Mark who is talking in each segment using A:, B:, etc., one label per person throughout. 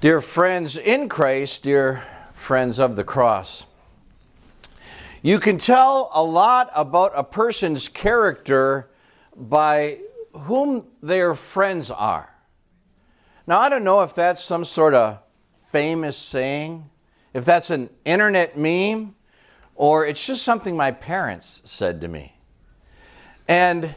A: Dear friends in Christ, dear friends of the cross, you can tell a lot about a person's character by whom their friends are. Now, I don't know if that's some sort of famous saying, if that's an internet meme, or it's just something my parents said to me. And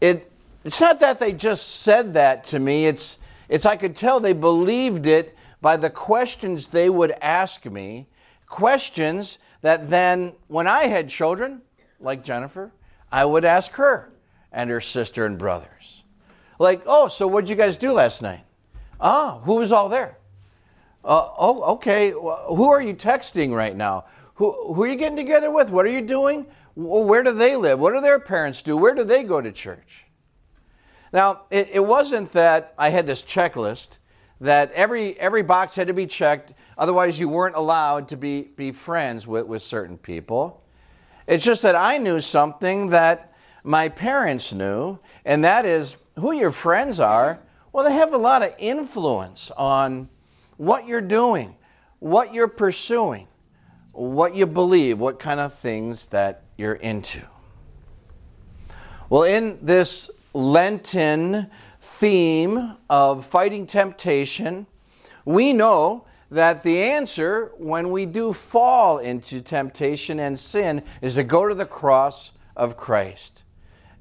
A: it, it's not that they just said that to me, it's, it's I could tell they believed it by the questions they would ask me, questions that then, when I had children, like Jennifer, I would ask her and her sister and brothers. Like, oh, so what'd you guys do last night? Ah, who was all there? Uh, oh, okay. Who are you texting right now? Who, who are you getting together with? What are you doing? Where do they live? What do their parents do? Where do they go to church? Now, it, it wasn't that I had this checklist that every, every box had to be checked, otherwise, you weren't allowed to be, be friends with, with certain people. It's just that I knew something that my parents knew, and that is who your friends are. Well, they have a lot of influence on what you're doing, what you're pursuing, what you believe, what kind of things that you're into. Well, in this Lenten theme of fighting temptation, we know that the answer when we do fall into temptation and sin is to go to the cross of Christ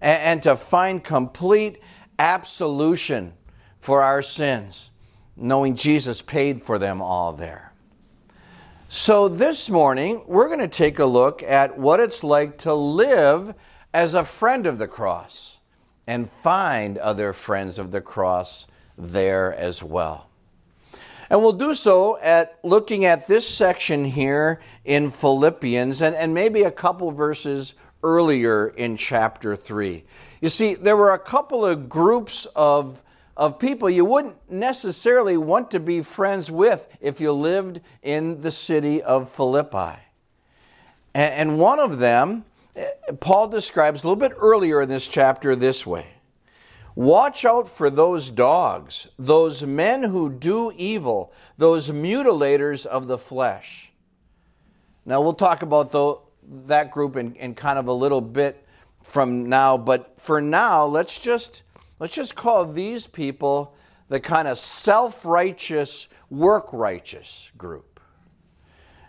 A: and, and to find complete absolution for our sins, knowing Jesus paid for them all there. So, this morning, we're going to take a look at what it's like to live as a friend of the cross and find other friends of the cross there as well. And we'll do so at looking at this section here in Philippians and, and maybe a couple verses earlier in chapter 3. You see, there were a couple of groups of, of people you wouldn't necessarily want to be friends with if you lived in the city of Philippi. And, and one of them Paul describes a little bit earlier in this chapter this way Watch out for those dogs, those men who do evil, those mutilators of the flesh. Now, we'll talk about the, that group in, in kind of a little bit from now, but for now, let's just, let's just call these people the kind of self righteous, work righteous group.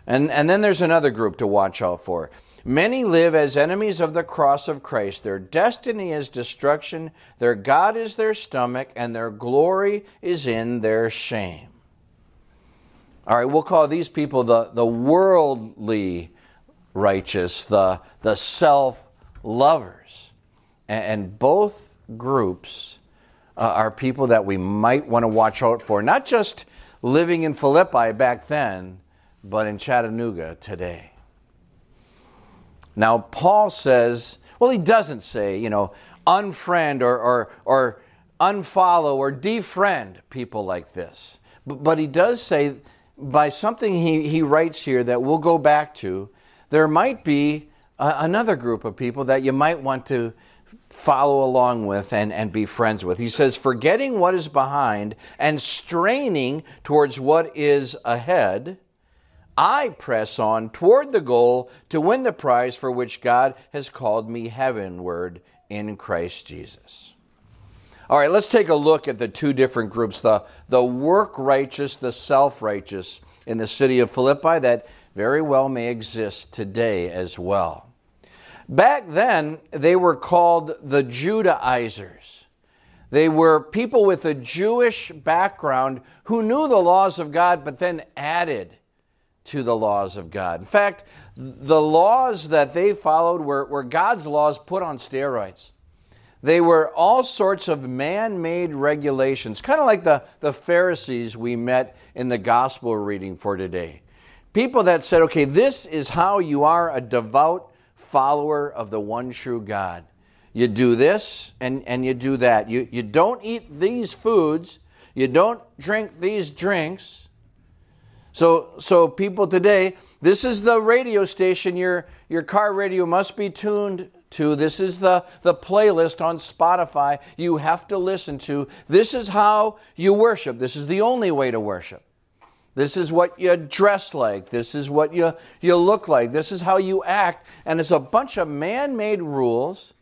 A: And, and then there's another group to watch out for. Many live as enemies of the cross of Christ. Their destiny is destruction, their God is their stomach, and their glory is in their shame. All right, we'll call these people the, the worldly righteous, the, the self lovers. And both groups uh, are people that we might want to watch out for, not just living in Philippi back then, but in Chattanooga today. Now, Paul says, well, he doesn't say, you know, unfriend or, or, or unfollow or defriend people like this. But, but he does say, by something he, he writes here that we'll go back to, there might be a, another group of people that you might want to follow along with and, and be friends with. He says, forgetting what is behind and straining towards what is ahead I press on toward the goal to win the prize for which God has called me heavenward in Christ Jesus. All right, let's take a look at the two different groups the, the work righteous, the self righteous in the city of Philippi that very well may exist today as well. Back then, they were called the Judaizers. They were people with a Jewish background who knew the laws of God but then added to the laws of God. In fact, the laws that they followed were, were God's laws put on steroids. They were all sorts of man made regulations, kind of like the, the Pharisees we met in the gospel reading for today. People that said, okay, this is how you are a devout follower of the one true God. You do this and, and you do that. You, you don't eat these foods, you don't drink these drinks so, so people today, this is the radio station your, your car radio must be tuned to. This is the, the playlist on Spotify you have to listen to. This is how you worship. This is the only way to worship. This is what you dress like. This is what you, you look like. This is how you act. And it's a bunch of man made rules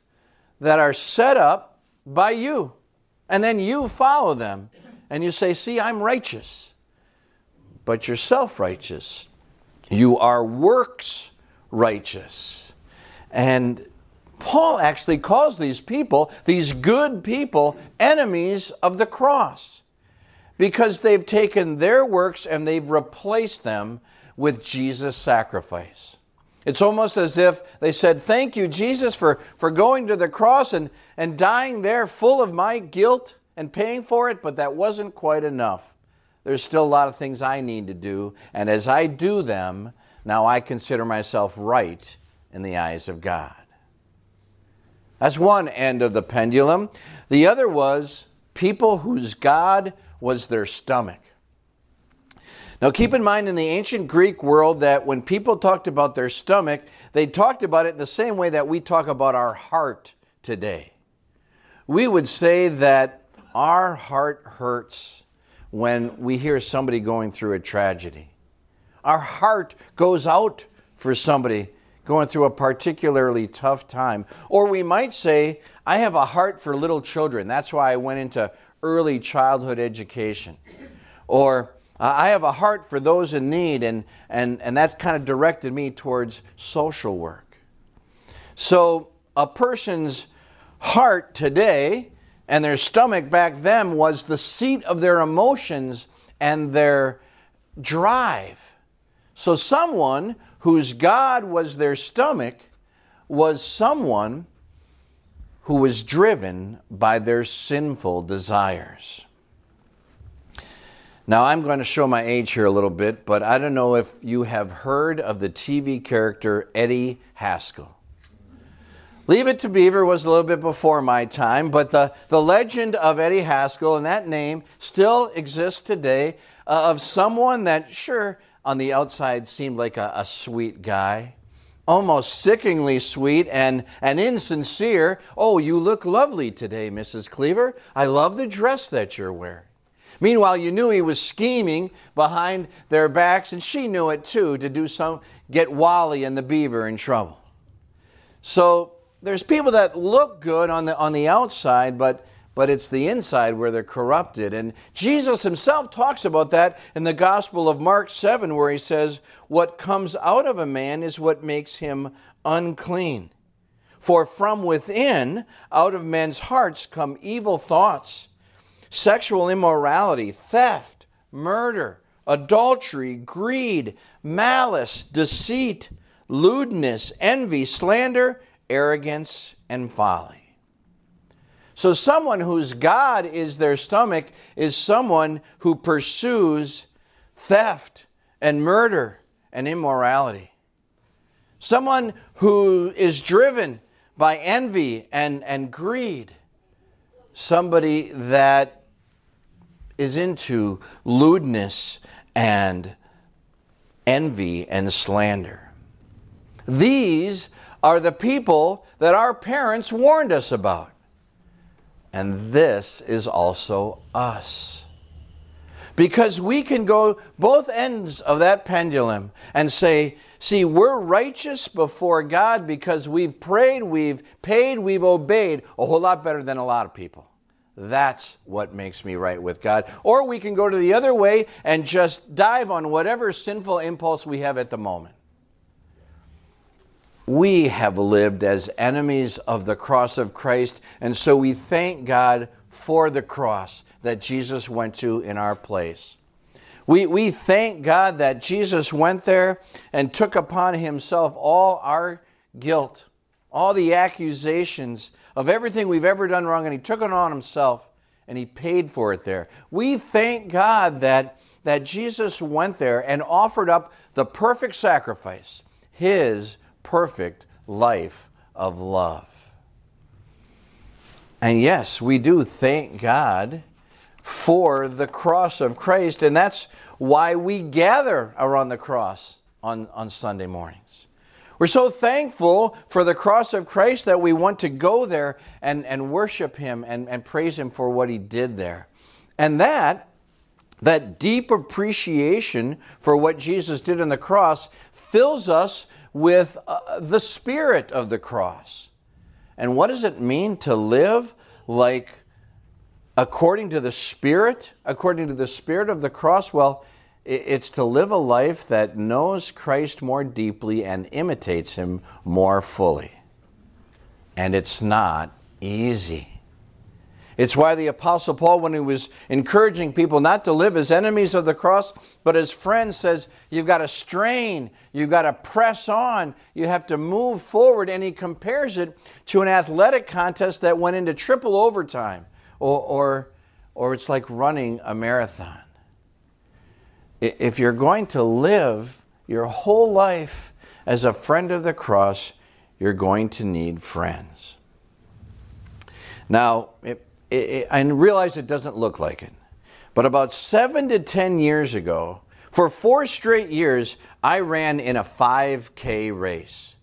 A: that are set up by you. And then you follow them. And you say, See, I'm righteous. But you're self righteous. You are works righteous. And Paul actually calls these people, these good people, enemies of the cross because they've taken their works and they've replaced them with Jesus' sacrifice. It's almost as if they said, Thank you, Jesus, for, for going to the cross and, and dying there full of my guilt and paying for it, but that wasn't quite enough. There's still a lot of things I need to do, and as I do them, now I consider myself right in the eyes of God. That's one end of the pendulum. The other was people whose God was their stomach. Now, keep in mind in the ancient Greek world that when people talked about their stomach, they talked about it the same way that we talk about our heart today. We would say that our heart hurts when we hear somebody going through a tragedy. Our heart goes out for somebody going through a particularly tough time. Or we might say, I have a heart for little children. That's why I went into early childhood education. Or I have a heart for those in need, and, and, and that's kind of directed me towards social work. So, a person's heart today and their stomach back then was the seat of their emotions and their drive. So, someone whose God was their stomach was someone who was driven by their sinful desires. Now, I'm going to show my age here a little bit, but I don't know if you have heard of the TV character Eddie Haskell. Leave It to Beaver was a little bit before my time, but the, the legend of Eddie Haskell and that name still exists today uh, of someone that, sure, on the outside seemed like a, a sweet guy, almost sickeningly sweet and, and insincere. Oh, you look lovely today, Mrs. Cleaver. I love the dress that you're wearing. Meanwhile, you knew he was scheming behind their backs, and she knew it too, to do some get Wally and the beaver in trouble. So there's people that look good on the, on the outside, but, but it's the inside where they're corrupted. And Jesus himself talks about that in the Gospel of Mark 7, where he says, What comes out of a man is what makes him unclean. For from within, out of men's hearts, come evil thoughts, sexual immorality, theft, murder, adultery, greed, malice, deceit, lewdness, envy, slander arrogance, and folly. So, someone whose God is their stomach is someone who pursues theft and murder and immorality. Someone who is driven by envy and, and greed. Somebody that is into lewdness and envy and slander. These are the people that our parents warned us about. And this is also us. Because we can go both ends of that pendulum and say, see, we're righteous before God because we've prayed, we've paid, we've obeyed a whole lot better than a lot of people. That's what makes me right with God. Or we can go to the other way and just dive on whatever sinful impulse we have at the moment we have lived as enemies of the cross of Christ, and so we thank God for the cross that Jesus went to in our place. We, we thank God that Jesus went there and took upon himself all our guilt, all the accusations of everything we've ever done wrong, and he took it on himself and he paid for it there. We thank God that, that Jesus went there and offered up the perfect sacrifice, his perfect life of love. And yes, we do thank God for the cross of Christ, and that's why we gather around the cross on, on Sunday mornings. We're so thankful for the cross of Christ that we want to go there and, and worship Him and, and praise Him for what He did there. And that that deep appreciation for what Jesus did on the cross fills us with uh, the spirit of the cross. And what does it mean to live like according to the spirit, according to the spirit of the cross? Well, it's to live a life that knows Christ more deeply and imitates him more fully. And it's not easy. It's why the Apostle Paul, when he was encouraging people not to live as enemies of the cross, but as friends, says, You've got to strain, you've got to press on, you have to move forward. And he compares it to an athletic contest that went into triple overtime, or, or, or it's like running a marathon. If you're going to live your whole life as a friend of the cross, you're going to need friends. Now, it, it, I realize it doesn't look like it, but about seven to 10 years ago, for four straight years, I ran in a 5K race.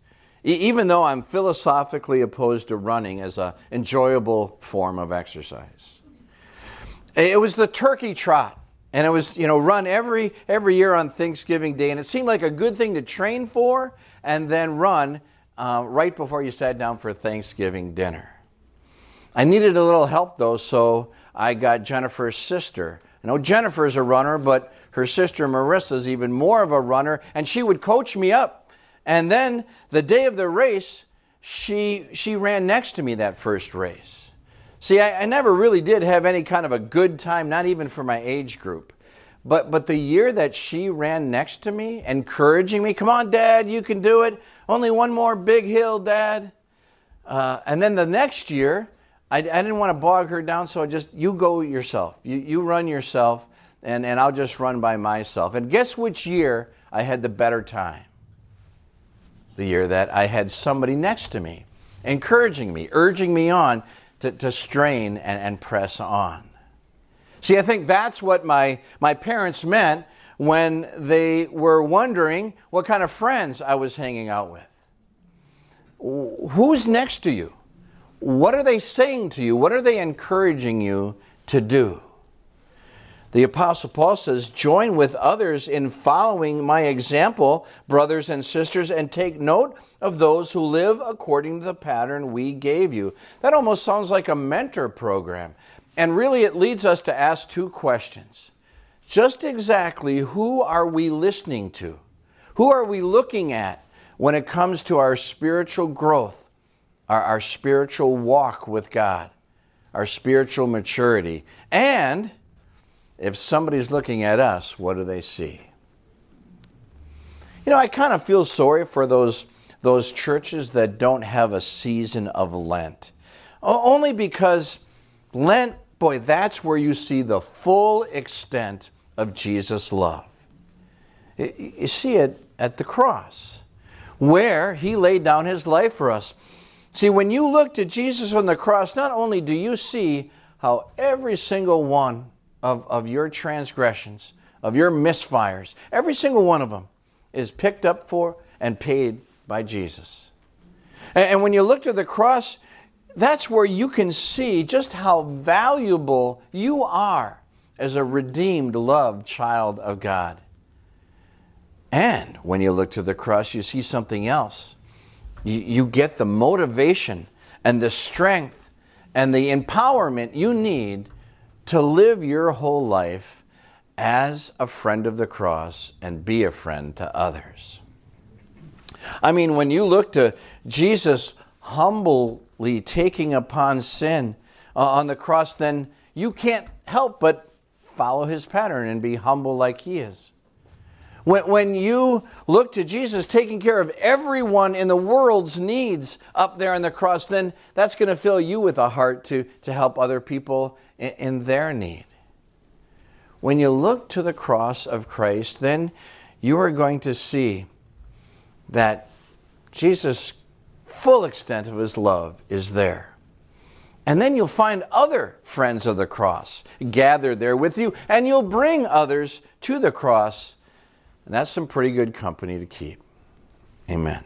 A: E- even though I'm philosophically opposed to running as an enjoyable form of exercise. It was the turkey trot. And it was, you know, run every every year on Thanksgiving Day, and it seemed like a good thing to train for, and then run uh, right before you sat down for Thanksgiving dinner. I needed a little help though, so I got Jennifer's sister. I know Jennifer's a runner, but her sister Marissa's even more of a runner, and she would coach me up. And then the day of the race, she she ran next to me that first race. See, I, I never really did have any kind of a good time, not even for my age group. But but the year that she ran next to me, encouraging me, come on, Dad, you can do it. Only one more big hill, Dad. Uh, and then the next year, I, I didn't want to bog her down, so I just, you go yourself. You, you run yourself, and, and I'll just run by myself. And guess which year I had the better time? The year that I had somebody next to me, encouraging me, urging me on to, to strain and, and press on. See, I think that's what my, my parents meant when they were wondering what kind of friends I was hanging out with. Who's next to you? What are they saying to you? What are they encouraging you to do? The Apostle Paul says, Join with others in following my example, brothers and sisters, and take note of those who live according to the pattern we gave you. That almost sounds like a mentor program. And really, it leads us to ask two questions. Just exactly who are we listening to? Who are we looking at when it comes to our spiritual growth? Our, our spiritual walk with God, our spiritual maturity. And if somebody's looking at us, what do they see? You know, I kind of feel sorry for those, those churches that don't have a season of Lent. Only because Lent, boy, that's where you see the full extent of Jesus' love. You see it at the cross, where he laid down his life for us. See, when you look to Jesus on the cross, not only do you see how every single one of, of your transgressions, of your misfires, every single one of them is picked up for and paid by Jesus. And, and when you look to the cross, that's where you can see just how valuable you are as a redeemed, loved child of God. And when you look to the cross, you see something else you, get the motivation and the strength and the empowerment you need to live your whole life as a friend of the cross and be a friend to others. I mean, when you look to Jesus humbly taking upon sin uh, on the cross, then you can't help but follow his pattern and be humble like he is. When, when you look to Jesus taking care of everyone in the world's needs up there on the cross, then that's going to fill you with a heart to, to help other people in, in their need. When you look to the cross of Christ, then you are going to see that Jesus' full extent of his love is there. And then you'll find other friends of the cross gathered there with you, and you'll bring others to the cross and that's some pretty good company to keep. Amen.